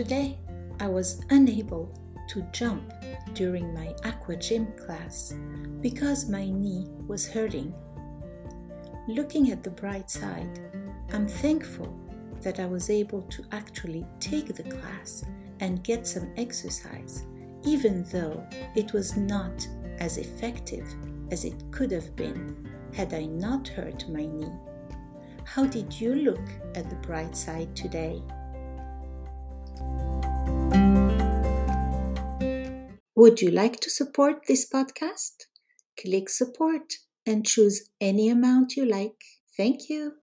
Today, I was unable to jump during my aqua gym class because my knee was hurting. Looking at the bright side, I'm thankful that I was able to actually take the class and get some exercise, even though it was not as effective as it could have been had I not hurt my knee. How did you look at the bright side today? Would you like to support this podcast? Click support and choose any amount you like. Thank you.